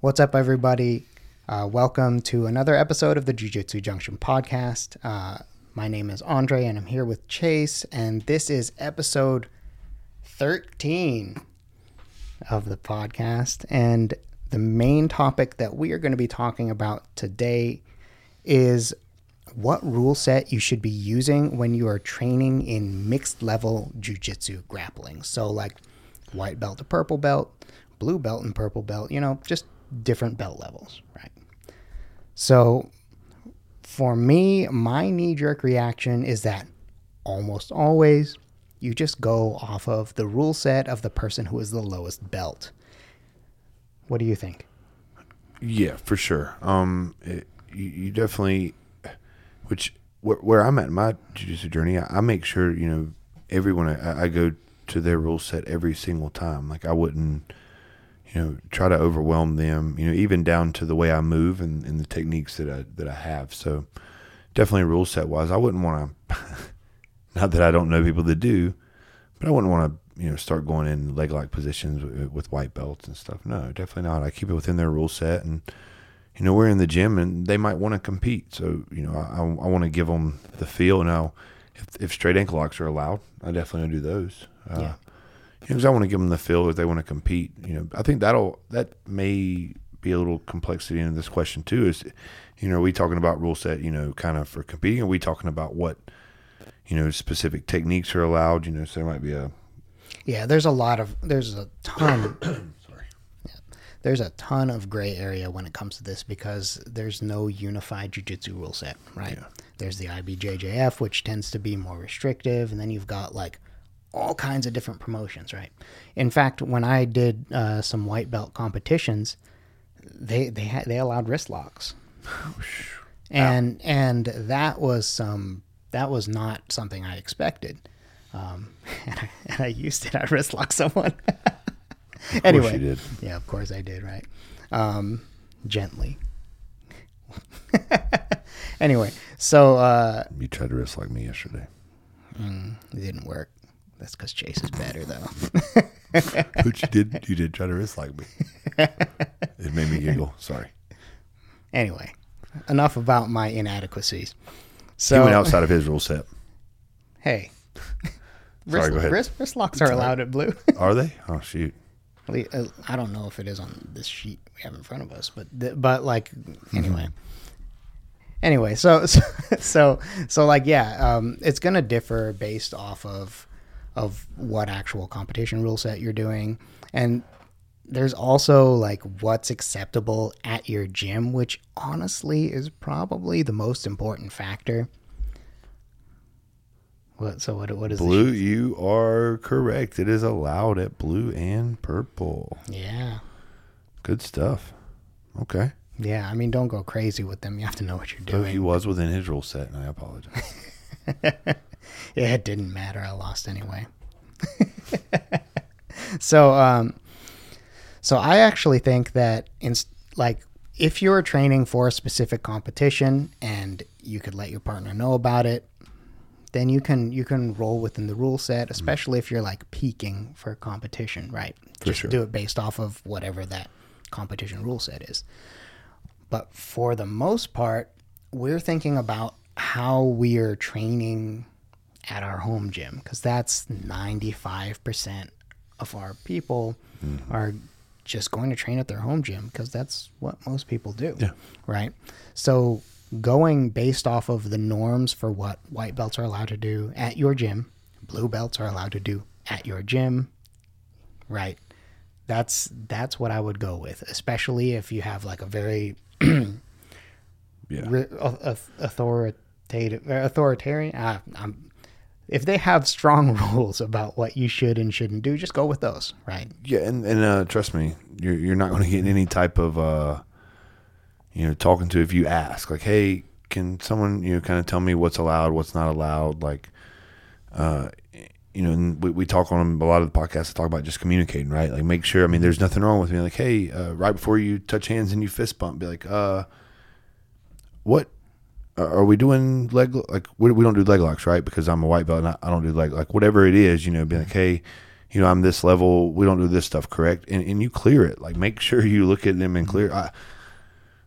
What's up, everybody? Uh, welcome to another episode of the Jiu Jitsu Junction podcast. Uh, my name is Andre, and I'm here with Chase, and this is episode 13 of the podcast. And the main topic that we are going to be talking about today is what rule set you should be using when you are training in mixed level jujitsu grappling. So, like white belt to purple belt, blue belt and purple belt, you know, just different belt levels, right? So, for me, my knee jerk reaction is that almost always you just go off of the rule set of the person who is the lowest belt. What do you think? Yeah, for sure. Um, it, you, you definitely, which where, where I'm at in my jiu-jitsu journey, I, I make sure you know everyone I, I go to their rule set every single time. Like I wouldn't, you know, try to overwhelm them. You know, even down to the way I move and, and the techniques that I that I have. So definitely rule set wise, I wouldn't want to. not that I don't know people that do, but I wouldn't want to you know start going in leg lock positions with, with, white belts and stuff. No, definitely not. I keep it within their rule set, and you know we're in the gym and they might want to compete. So you know I, I want to give them the feel. Now, if, if straight ankle locks are allowed, I definitely do those. Uh, yeah. You know, because I want to give them the feel that they want to compete. You know, I think that'll that may be a little complexity in this question too. Is you know, are we talking about rule set? You know, kind of for competing? Are we talking about what? You know, specific techniques are allowed. You know, so there might be a yeah, there's a lot of there's a ton. sorry. Yeah, there's a ton of gray area when it comes to this because there's no unified jujitsu rule set, right? Yeah. There's the IBJJF, which tends to be more restrictive, and then you've got like all kinds of different promotions, right? In fact, when I did uh, some white belt competitions, they they had they allowed wrist locks, and and that was some that was not something I expected. Um, and, I, and I used it. I wrist locked someone. anyway, yeah, of course I did. Right, um, gently. anyway, so uh, you tried to wrist lock me yesterday. Mm, it didn't work. That's because Chase is better, though. but you did, you did try to wrist lock me. It made me giggle. Sorry. Anyway, enough about my inadequacies. So he went outside of his rule set. Hey, Sorry, wrist, go ahead. Wrist, wrist locks are allowed at Blue. are they? Oh shoot. Uh, I don't know if it is on this sheet we have in front of us, but but like anyway. Mm-hmm. Anyway, so, so so so like yeah, um, it's gonna differ based off of of what actual competition rule set you're doing, and there's also like what's acceptable at your gym, which honestly is probably the most important factor what? So what? What is blue? You are correct. It is allowed at blue and purple. Yeah. Good stuff. Okay. Yeah, I mean, don't go crazy with them. You have to know what you're oh, doing. So he was within his rule set, and I apologize. it didn't matter. I lost anyway. so, um, so I actually think that in like if you're training for a specific competition and you could let your partner know about it, then you can you can roll within the rule set, mm. especially if you're like peaking for competition, right? For Just sure. do it based off of whatever that competition rule set is. But for the most part, we're thinking about how we are training at our home gym because that's 95% of our people mm-hmm. are just going to train at their home gym because that's what most people do. Yeah. Right. So going based off of the norms for what white belts are allowed to do at your gym, blue belts are allowed to do at your gym, right? That's that's what I would go with, especially if you have like a very yeah. authoritative authoritarian. Uh, if they have strong rules about what you should and shouldn't do, just go with those, right? Yeah, and and uh, trust me, you're you're not going to get any type of uh, you know, talking to if you ask, like, hey, can someone, you know, kind of tell me what's allowed, what's not allowed? Like, uh, you know, and we, we talk on a lot of the podcasts, talk about just communicating, right? Like, make sure, I mean, there's nothing wrong with me. Like, hey, uh, right before you touch hands and you fist bump, be like, uh, what are we doing leg like we, we don't do leg locks right because i'm a white belt and I, I, don't do leg like whatever it is you know be like hey you know, I'm this level. We don't do this stuff correct, and and you clear it. Like make sure you look at them and clear. I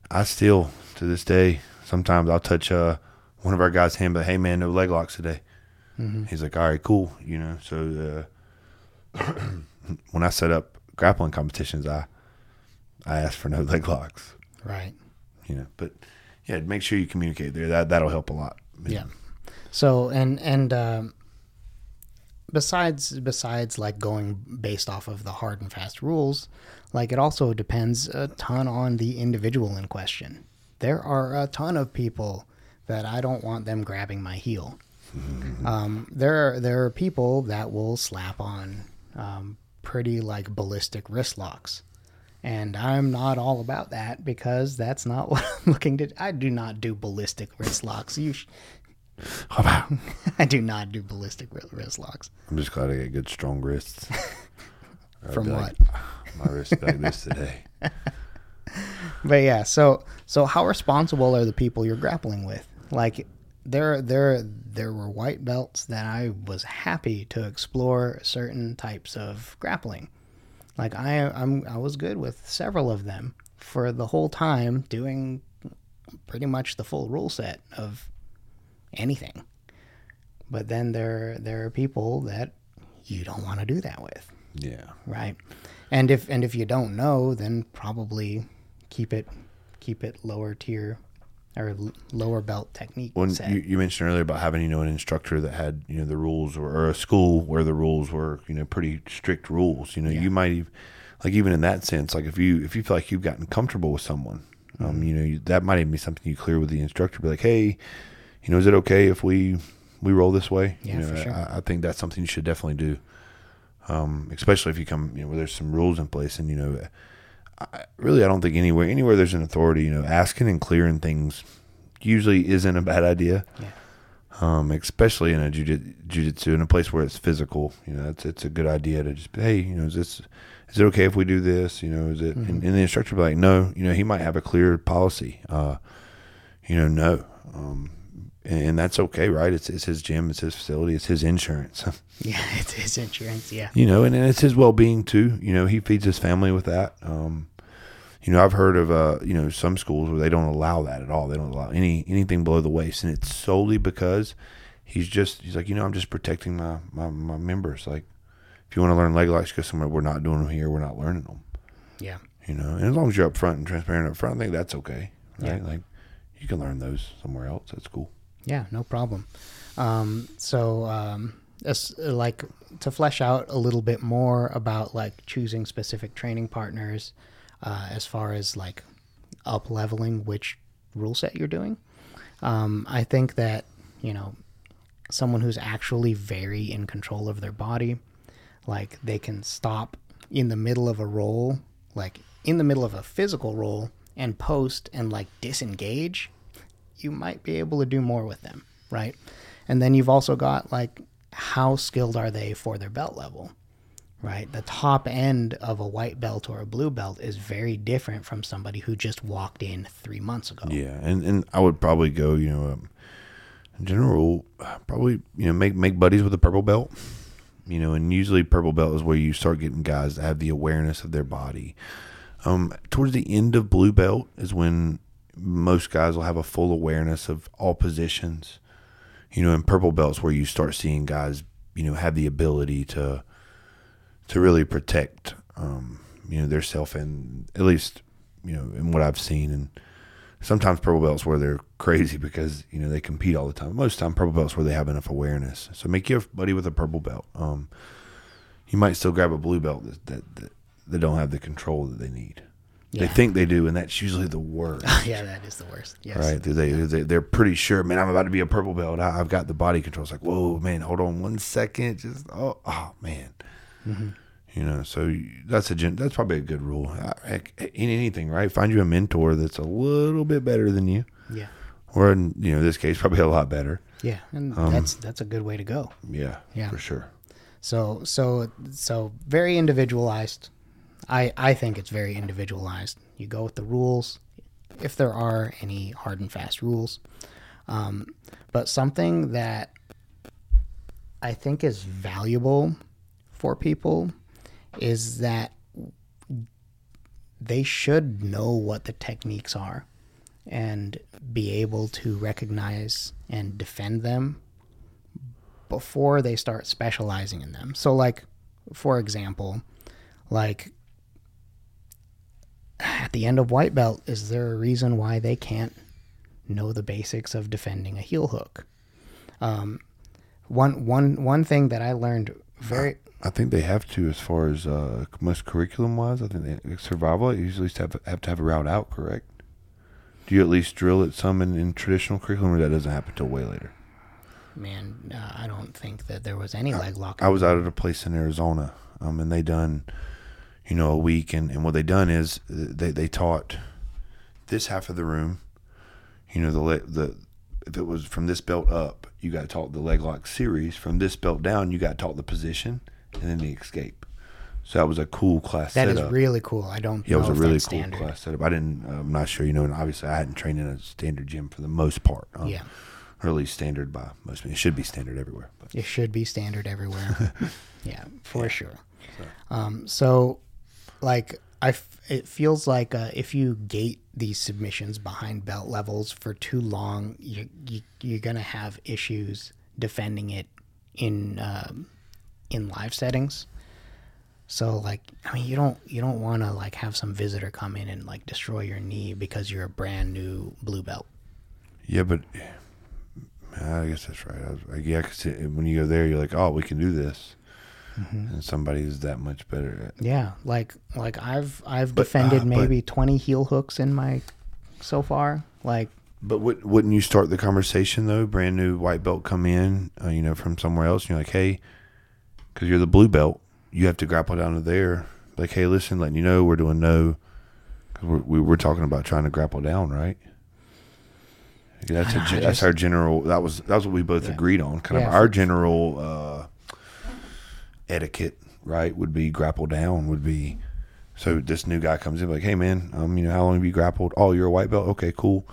I still to this day sometimes I'll touch uh one of our guys' hand, but hey man, no leg locks today. He's like, all right, cool. You know, so uh, when I set up grappling competitions, I I ask for no leg locks. Right. You know, but yeah, make sure you communicate there. That that'll help a lot. Yeah. So and and um, besides besides like going based off of the hard and fast rules, like it also depends a ton on the individual in question. There are a ton of people that I don't want them grabbing my heel. Um, there are there are people that will slap on um, pretty like ballistic wrist locks. And I'm not all about that because that's not what I'm looking to. I do not do ballistic wrist locks. You, sh- I do not do ballistic wrist locks. I'm just glad I get good strong wrists. From what? like, My wrist like this today. But yeah, so so how responsible are the people you're grappling with? Like there there there were white belts that I was happy to explore certain types of grappling. Like I I'm I was good with several of them for the whole time doing pretty much the full rule set of anything. But then there there are people that you don't want to do that with Yeah. right and if and if you don't know then probably keep it keep it lower tier or lower belt technique When you, you mentioned earlier about having you know an instructor that had you know the rules or, or a school where the rules were you know pretty strict rules. You know you might even like even in that sense like if you if you feel like you've gotten comfortable with someone, Mm-hmm. um you know you, that might even be something you clear with the instructor. Be like, hey, you know, is it okay if we we roll this way? Yeah, you know, for sure. I, I think that's something you should definitely do. Um, especially if you come, you know, where there's some rules in place, and you know, I, really, I don't think anywhere anywhere there's an authority, you know, asking and clearing things usually isn't a bad idea. Yeah. Um, especially in a jiu- jujitsu in a place where it's physical, you know, it's it's a good idea to just hey, you know, is this is it okay if we do this? You know, is it? And, and the instructor be like, no, you know, he might have a clear policy. Uh, you know, no, um, and, and that's okay, right? It's it's his gym, it's his facility, it's his insurance. yeah it's his insurance yeah you know, and, and it's his well being too. You know, he feeds his family with that. Um, you know, I've heard of uh, you know, some schools where they don't allow that at all. They don't allow any anything below the waist, and it's solely because he's just he's like, you know, I'm just protecting my my, my members. Like, if you want to learn leg locks, go somewhere. We're not doing them here. We're not learning them. yeah You know, and as long as you're upfront and transparent up front, I think that's okay. Right? Yeah. Like, you can learn those somewhere else. That's cool. yeah no problem um so um as, like to flesh out a little bit more about like choosing specific training partners uh, as far as like up leveling which rule set you're doing. Um, i think that you know someone who's actually very in control of their body like they can stop in the middle of a roll like in the middle of a physical roll and post and like disengage you might be able to do more with them right? And then you've also got like how skilled are they for their belt level right the top end of a white belt or a blue belt is very different from somebody who just walked in three months ago Yeah, and, and I would probably go, you know, um, in general, probably you know make make buddies with a purple belt. You know, and usually purple belt is where you start getting guys that have the awareness of their body. Um, towards the end of blue belt is when most guys will have a full awareness of all positions. You know, in purple belts where you start seeing guys, you know, have the ability to to really protect, um, you know, their self and at least, you know, in what I've seen and sometimes purple belts where they're crazy because you know they compete all the time. Most time purple belts where they have enough awareness. So make your buddy with a purple belt. Um, you might still grab a blue belt that that, that, that don't have the control that they need. They think they do, and that's usually the worst. yeah that is the worst yes Right? They, they they're pretty sure, man. I'm about to be a purple belt. I, I've got the body control. It's like, whoa, man. Hold on one second. Just oh, oh man. You know, so that's a gen- that's probably a good rule. Heck, in anything, right? Find you a mentor that's a little bit better than you, yeah or in you know this case, probably a lot better. yeah and Um, that's that's a good way to go Yeah, Yeah. for sure. So so so very individualized. I I think it's very individualized. You go with the rules, if there are any hard and fast rules. Um, but something that I think is valuable for people is that they should know what the techniques are and be able to recognize and defend them before they start specializing in them. So like for example, like at the end of white belt is there a reason why they can't know the basics of defending a heel hook? Um, one one one thing that I learned very I think they have to, as far as uh, most curriculum wise. I think they, survival. You usually have have to have a route out, correct? Do you at least drill it some in, in traditional curriculum, or that doesn't happen till way later? man, uh, I don't think that there was any leg lock. I was out at a place in Arizona, um, and they done, you know, a week, and, and what they done is they they taught this half of the room, you know, the the if it was from this belt up, you got taught the leg lock series. From this belt down, you got taught the position and then the escape. So that was a cool class. That is setup. really cool. I don't. Yeah, it was a really cool standard. class setup. I didn't. I'm not sure. You know, and obviously I hadn't trained in a standard gym for the most part. Um, Yeah, or at least standard by most. It should be standard everywhere. But it should be standard everywhere. yeah, for sure. Um, so, like, I f- it feels like uh, if you gate these submissions behind belt levels for too long, you, you you're gonna have issues defending it in um, in live settings. So like I mean you don't you don't want to like have some visitor come in and like destroy your knee because you're a brand new blue belt. Yeah, but I guess that's right. I was like, yeah, because when you go there, you're like, oh, we can do this, Mm-hmm. and somebody is that much better at. Yeah, like like I've I've But, defended uh, but- maybe 20 heel hooks in my so far. Like But would, wouldn't you start the conversation though? Brand new white belt come in, uh, you know, from somewhere else. And you're like, hey, because you're the blue belt, you have to grapple down to there. Like, hey, listen, letting you know we're doing no. Cause we're, we we're talking about trying to grapple down, right? That's a, I gen- just- that's our general. That was that was what we both Yeah. agreed on. Kind Yeah, of our general uh, etiquette, right? Would be grapple down. Would be so this new guy comes in like, hey man, um, you know how long have you grappled? Oh, you're a white belt. Okay, cool.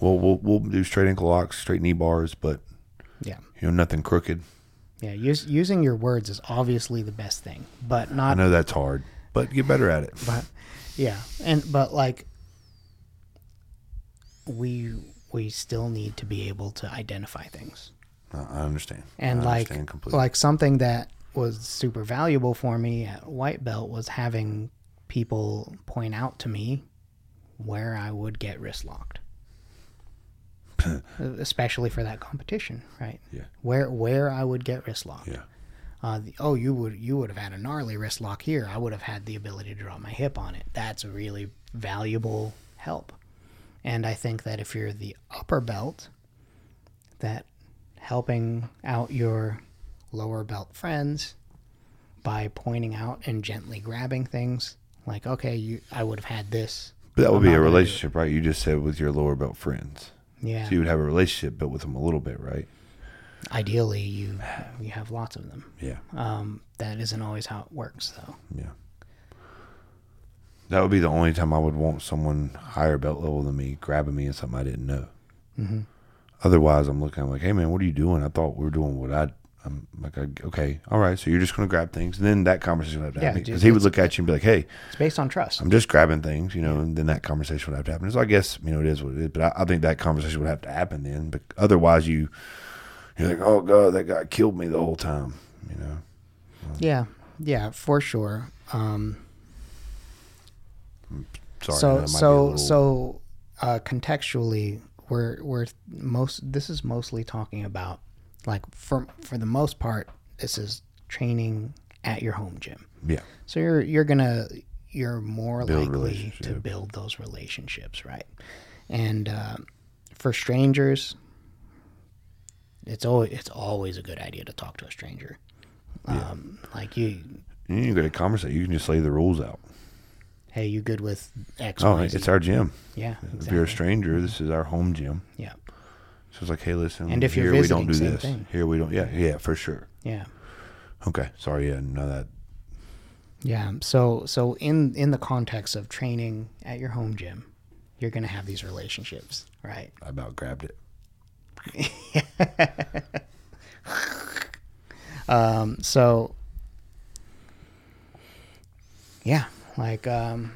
Well, we'll we'll do straight ankle locks, straight knee bars, but yeah. you know nothing crooked. Yeah, use, using your words is obviously the best thing, but not. I know that's hard, but get better at it. but yeah. And but like we we still need to be able to identify things. I understand. And I like understand like something that was super valuable for me at white belt was having people point out to me where I would get wrist locked. Especially for that competition, right? Yeah. Where where I would get wrist locked. yeah, Uh, the, oh, you would you would have had a gnarly wrist lock here. I would have had the ability to drop my hip on it. That's a really valuable help. And I think that if you're the upper belt, that helping out your lower belt friends by pointing out and gently grabbing things like, okay, you I would have had this. but that would I'm be a gonna do it. relationship, right? You just said with your lower belt friends, Yeah. so you would have a relationship built with them a little bit, right? Ideally, you you have lots of them. Yeah, Um, that isn't always how it works, though. yeah. That would be the only time I would want someone higher belt level than me grabbing me in something I didn't know. Mm-hmm. Otherwise, I'm looking I'm like, hey man, what are you doing? I thought we were doing what I. I'm like, okay, all right. So you're just going to grab things, and then that conversation would have to happen dude, because he would look at you and be like, "Hey, It's based on trust. I'm just grabbing things," you know, and then that conversation would have to happen. So I guess you know it is what it is, but I, I think that conversation would have to happen then. But otherwise, you you're like, "Oh God, that guy killed me the whole time," you know. Yeah, yeah, for sure. Um, Sorry, so that might be a so little- so uh, contextually, we're we're most this is mostly talking about like for for the most part, this is training at your home gym. yeah, So you're you're gonna you're more Build likely to build those relationships, right? And uh, for strangers, it's always it's always a good idea to talk to a stranger. Um, like you, you can get a conversation. You can just lay the rules out. hey, you good with X? Oh, Y, Z? it's our gym. yeah. If you're a stranger, this is our home gym. Yeah, So it's like, hey, listen, And if you're here we don't do visiting, this. thing. Here we don't. Yeah, yeah, for sure. yeah, Okay, sorry, yeah, no, that yeah. So so in in the context of training at your home gym, you're gonna have these relationships, right? I about grabbed it. Um, so yeah, like um,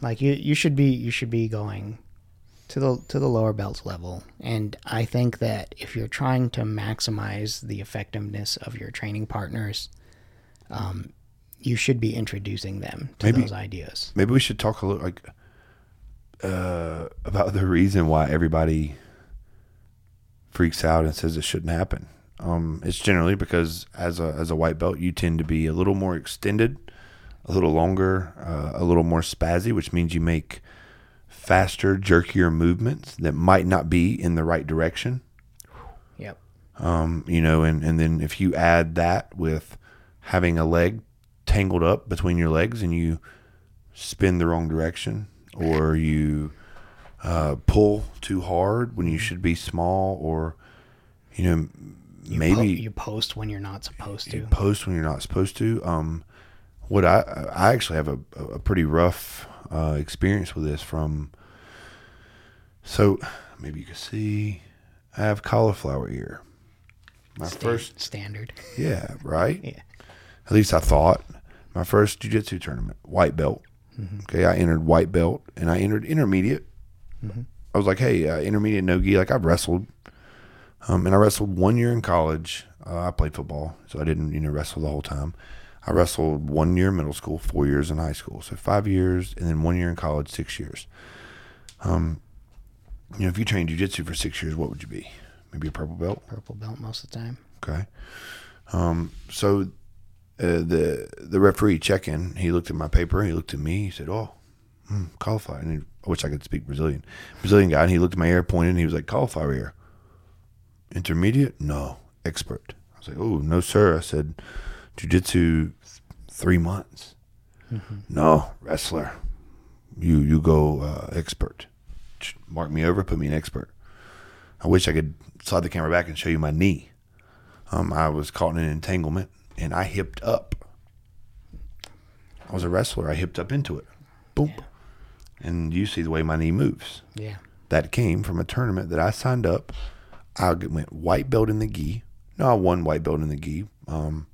like you you should be you should be going to the to the lower belt level, and I think that if you're trying to maximize the effectiveness of your training partners, um, you should be introducing them to Maybe- those ideas. Maybe we should talk a little like uh, about the reason why everybody freaks out and says it shouldn't happen. Um, it's generally because as a as a white belt, you tend to be a little more extended, a little longer, uh, a little more spazzy, which means you make faster, jerkier movements that might not be in the right direction. Yep. Um, you know, and, and then if you add that with having a leg tangled up between your legs and you spin the wrong direction or you uh, pull too hard when you should be small or, you know, You maybe po- you post when you're not supposed to. post when you're not supposed to. Um, what I I actually have a, a pretty rough uh, experience with this from. So maybe you can see, I have cauliflower ear. My Sta- first, standard. yeah, right. Yeah. At least I thought. My first jujitsu tournament, white belt. Okay, I entered white belt and I entered intermediate. I was like, hey, uh, intermediate no gi. Like I've wrestled, um, and I wrestled one year in college. Uh, I played football, so I didn't you know wrestle the whole time. I wrestled one year in middle school, four years in high school, so five years, and then one year in college, six years. Um, you know, if you trained jujitsu for six years, what would you be? Maybe a purple belt. Purple belt most of the time. Okay. Um, so uh, the the referee check in, he looked at my paper, he looked at me, he said, "Oh, mm, cauliflower." And he, I wish I could speak Brazilian. Brazilian guy, and he looked at my ear, pointed, and he was like, "Cauliflower ear." Intermediate? No. Expert. I was like, "Oh, no, sir." I said, "Jiu-jitsu, three months." No, wrestler. You you go uh, expert. Mark me over, put me an expert. I wish I could slide the camera back and show you my knee. Um, I was caught in an entanglement and I hipped up. I was a wrestler. I hipped up into it. Boom. And you see the way my knee moves. Yeah. That came from a tournament that I signed up. I went white belt in the gi. No, I won white belt in the gi. Um,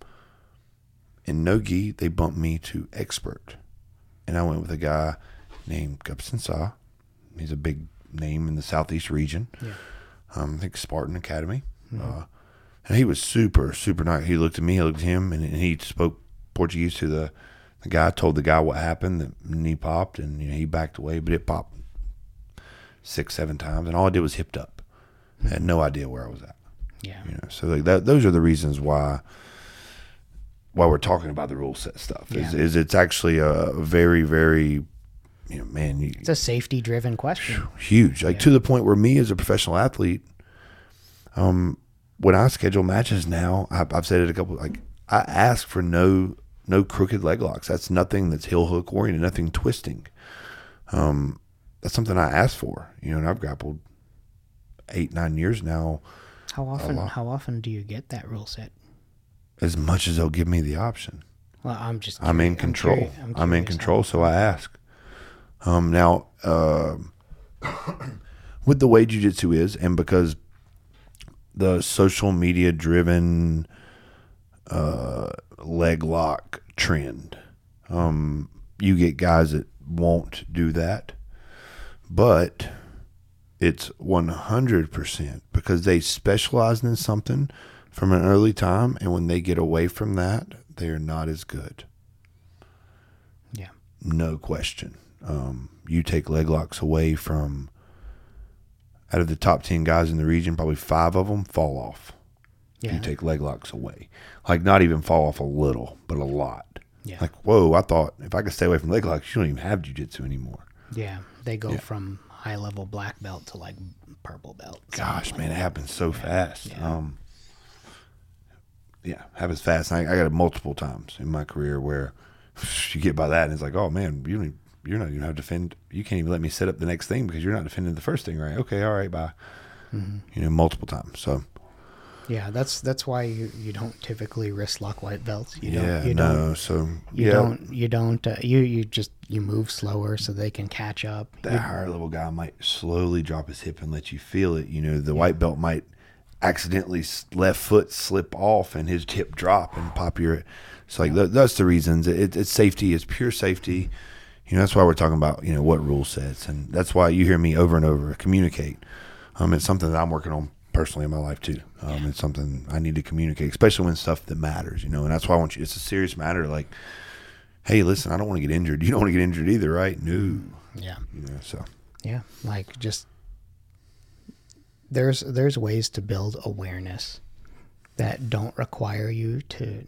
in no gi, they bumped me to expert. And I went with a guy named Gupson Sa. He's a big name in the southeast region. Yeah. Um, I think Spartan Academy. Uh, and he was super, super nice. He looked at me, I looked at him, and, and he spoke Portuguese to the, the guy, told the guy what happened, that knee popped, and you know, he backed away, but it popped six, seven times, and all I did was hipped up. I had no idea where I was at. Yeah. You know, so like that, those are the reasons why why we're talking about the rule set stuff. Is, Yeah. is it's actually a very, very, you know, man, you, It's a safety driven question. huge. Like to the point where me as a professional athlete, um, when I schedule matches now, I've, I've said it a couple. Like I ask for no no crooked leg locks. That's nothing that's heel hook oriented. Nothing twisting. Um, that's something I ask for. You know, and I've grappled eight nine years now. How often how often do you get that rule set? As much as they'll give me the option. Well, I'm just I'm in control. curi- I'm, in control, so I ask. Um, now, um with the way jujitsu is, and because the social media driven uh, leg lock trend, um, you get guys that won't do that, but it's 100% because they specialize in something from an early time, and when they get away from that, they are not as good. Yeah. No question. Um, you take leg locks away from out of the top 10 guys in the region, probably five of them fall off. Yeah. You take leg locks away. Like, not even fall off a little, but a lot. Yeah. Like, whoa, I thought if I could stay away from leg locks, you don't even have jujitsu anymore. yeah. They go Yeah. from high level black belt to like purple belt. Gosh, something man, it happens so fast. Yeah. Um, yeah, happens fast. I, I got it multiple times in my career where you get by that and it's like, oh man, you don't, you're not even have to defend. You can't even let me set up the next thing because you're not defending the first thing, right? Okay, all right, bye. Mm-hmm. You know, multiple times. So Yeah, that's that's why you, you don't typically wrist lock white belts. You yeah, don't you no. don't so you yeah, don't you don't uh, you you just you move slower so they can catch up. that higher level guy might slowly drop his hip and let you feel it. You know, the white belt might accidentally left foot slip off and his hip drop and pop your. It's like th- that's the reasons. It, it's safety. It's pure safety. You know that's why we're talking about you know what rule sets, and that's why you hear me over and over communicate. Um, it's something that I'm working on personally in my life too. Um, it's something I need to communicate, especially when stuff that matters. You know, and that's why I want you. It's a serious matter. Like, hey, listen, I don't want to get injured. You don't want to get injured either, right? No. Yeah. You know, so Yeah. Like just there's there's ways to build awareness that don't require you to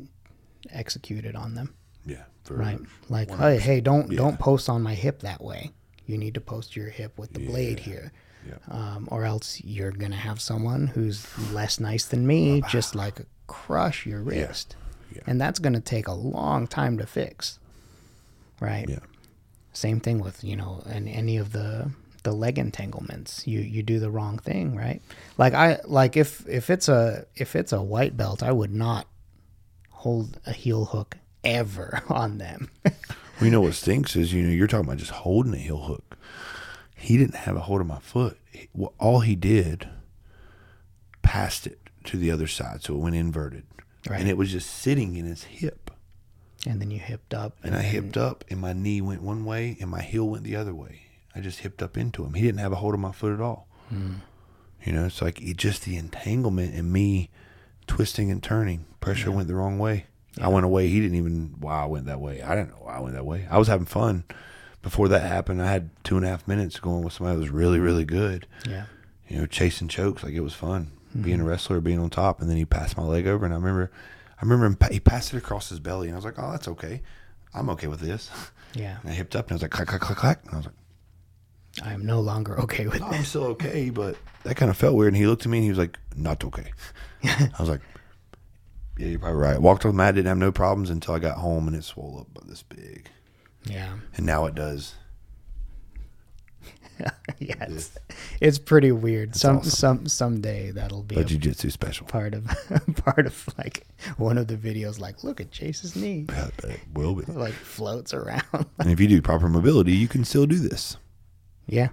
execute it on them. yeah, Right. Like, hey, hey, don't Yeah. don't post on my hip that way. You need to post your hip with the blade here. Yeah. Um, or else you're gonna have someone who's less nice than me just like crush your wrist. Yeah. And that's gonna take a long time to fix. Right? Yeah. Same thing with, you know, and any of the the leg entanglements. You you do the wrong thing, right? Like I like if if it's a if it's a white belt, I would not hold a heel hook ever on them. Well, you know what stinks is you know you're talking about just holding a heel hook. He didn't have a hold of my foot. All he did passed it to the other side, so it went inverted, Right. and it was just sitting in his hip. and then you hipped up And I then- hipped up, and my knee went one way, and my heel went the other way. I just hipped up into him. He didn't have a hold of my foot at all. Hmm. You know, it's like it just the entanglement and me twisting and turning. Pressure went the wrong way. I went away. He didn't even. Wow, I went that way. I didn't know why I went that way. I was having fun. Before that happened, I had two and a half minutes going with somebody that was really, really good. Yeah. You know, chasing chokes like it was fun. Being a hmm. wrestler, being on top, and then he passed my leg over, and I remember, I remember him, he passed it across his belly, and I was like, "Oh, that's okay. I'm okay with this." Yeah. And I hipped up, and I was like, "Clack, clack, clack, clack," and I was like, I am no longer okay with it. "I'm this. still okay," but that kind of felt weird. And he looked at me, and he was like, "Not okay." I was like, "Yeah, you're probably right." Walked on the mat, didn't have no problems until I got home, and it swelled up by this big, Yeah. and now it does. yeah. It's, it's pretty weird. some awesome. some someday that'll be A jiu-jitsu special. part of part of like one of the videos like look at Chase's knee but it will be. like floats around. And if you do proper mobility, you can still do this. Yeah.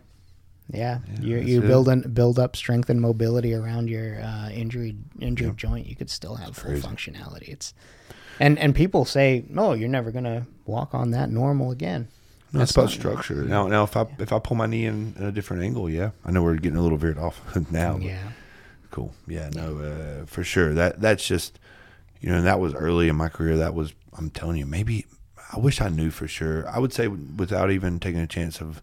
Yeah, you you build an, build up strength and mobility around your uh, injury injured joint. You could still have full functionality. It's and and people say, no, you're never gonna walk on that normal again. No, it's That's about not- structure. Now, now, if I if I pull my knee in, in a different angle, yeah, I know we're getting a little veered off now. Yeah, cool. Yeah, no, uh, for sure. That that's just, you know, and that was early in my career. That was, I'm telling you, maybe I wish I knew for sure. I would say without even taking a chance of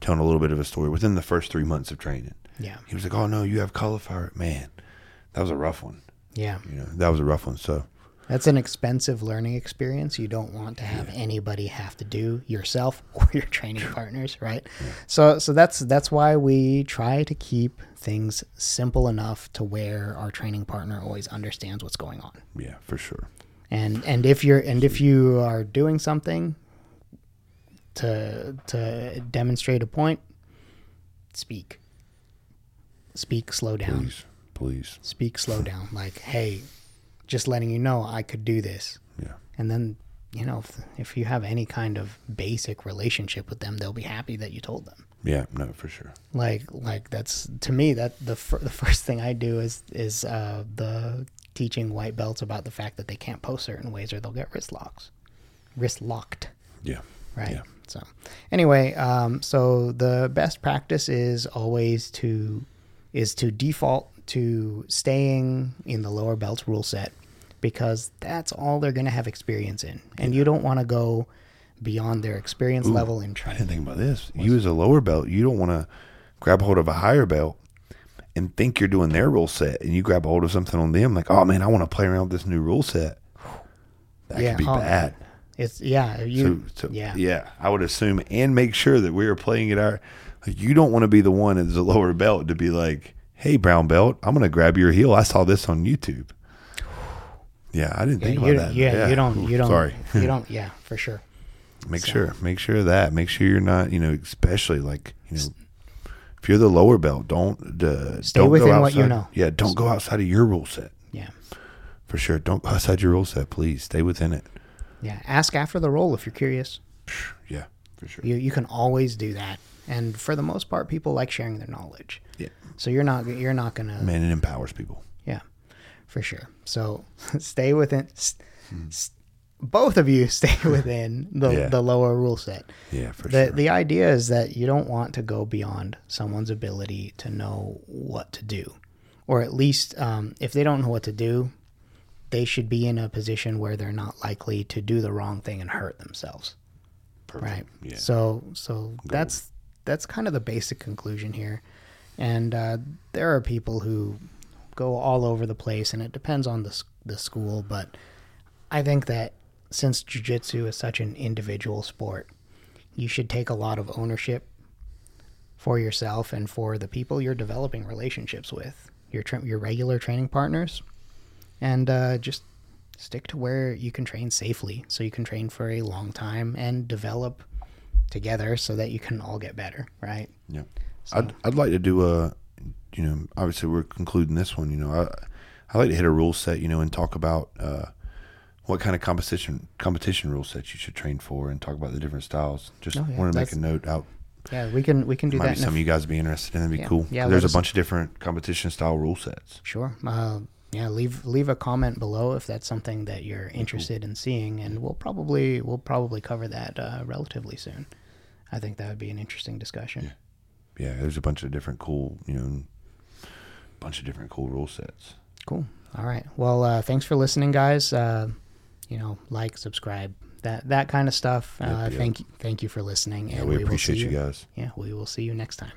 telling a little bit of a story within the first three months of training. yeah, He was like, "Oh no, you have cauliflower." Man, that was a rough one. yeah. You know, that was a rough one. So That's an expensive learning experience. You don't want to have anybody have to do yourself or your training partners, right? So so that's that's why we try to keep things simple enough to where our training partner always understands what's going on. yeah, for sure. And and if you're and if you are doing something to to demonstrate a point, speak. Speak slow down. Please, please. Speak slow down. Like, hey, just letting you know I could do this. Yeah, And then, you know, if, if you have any kind of basic relationship with them, they'll be happy that you told them. yeah, no, for sure. Like, like that's to me that the fir- the first thing I do is is uh, the teaching white belts about the fact that they can't post certain ways or they'll get wrist locks, wrist locked, Yeah, right? Yeah. So, anyway, um, so the best practice is always to is to default to staying in the lower belts rule set because that's all they're going to have experience in, and you don't want to go beyond their experience level in I training. didn't think about this. You as a lower belt, you don't want to grab hold of a higher belt and think you're doing their rule set, and you grab hold of something on them, like, oh man, I want to play around with this new rule set. That Yeah, could be oh, bad. It's yeah, you So, so yeah. yeah, I would assume and make sure that we are playing it our. Like, you don't want to be the one as a lower belt to be like, "Hey, brown belt, I'm going to grab your heel. I saw this on YouTube." Yeah, I didn't Yeah, think about that. yeah, you don't, you don't, Sorry. you don't, yeah, for sure. Make So- sure, make sure of that. Make sure you're not, you know, especially like, you know, if you're the lower belt, don't uh, Stay don't go within what you know. Yeah, don't go outside of your rule set Yeah, for sure. Don't go outside your rule set, please. Stay within it. Yeah. Ask after the roll if you're curious. Yeah, for sure. You you can always do that, and for the most part, people like sharing their knowledge. Yeah, So you're not you're not gonna man, it empowers people. Yeah, for sure. So stay within. s Hmm. s- both of you stay within the, Yeah. the lower rule set. Yeah, for The sure. the idea is that you don't want to go beyond someone's ability to know what to do, or at least um, if they don't know what to do, they should be in a position where they're not likely to do the wrong thing and hurt themselves. Perfect. Right. Yeah. So so that's that's kind of the basic conclusion here, and uh, there are people who go all over the place, and it depends on the the school. But I think that since jujitsu is such an individual sport, you should take a lot of ownership for yourself and for the people you're developing relationships with, your tra- your regular training partners, and uh, just stick to where you can train safely, so you can train for a long time and develop together, so that you can all get better. Right? Yeah. So- I'd I'd like to do a, you know, obviously we're concluding this one. You know, I I like to hit a rule set. You know, and talk about uh, what kind of competition competition rule sets you should train for, and talk about the different styles. Just Oh, yeah, want to make a note out. Yeah, we can we can do Might that. be some of you guys be interested in. That'd be Yeah. cool. Yeah, There's a bunch of different competition style rule sets. Sure. Uh, yeah, leave leave a comment below if that's something that you're interested in seeing, and we'll probably we'll probably cover that uh, relatively soon. I think that would be an interesting discussion. Yeah, yeah, there's a bunch of different cool, you know, bunch of different cool rule sets. Cool. All right. Well, uh, thanks for listening, guys. Uh, you know, like, subscribe, that that kind of stuff. Uh, Yep, yep. Thank you, thank you for listening, Yeah, and we will appreciate you guys. Yeah, we will see you next time.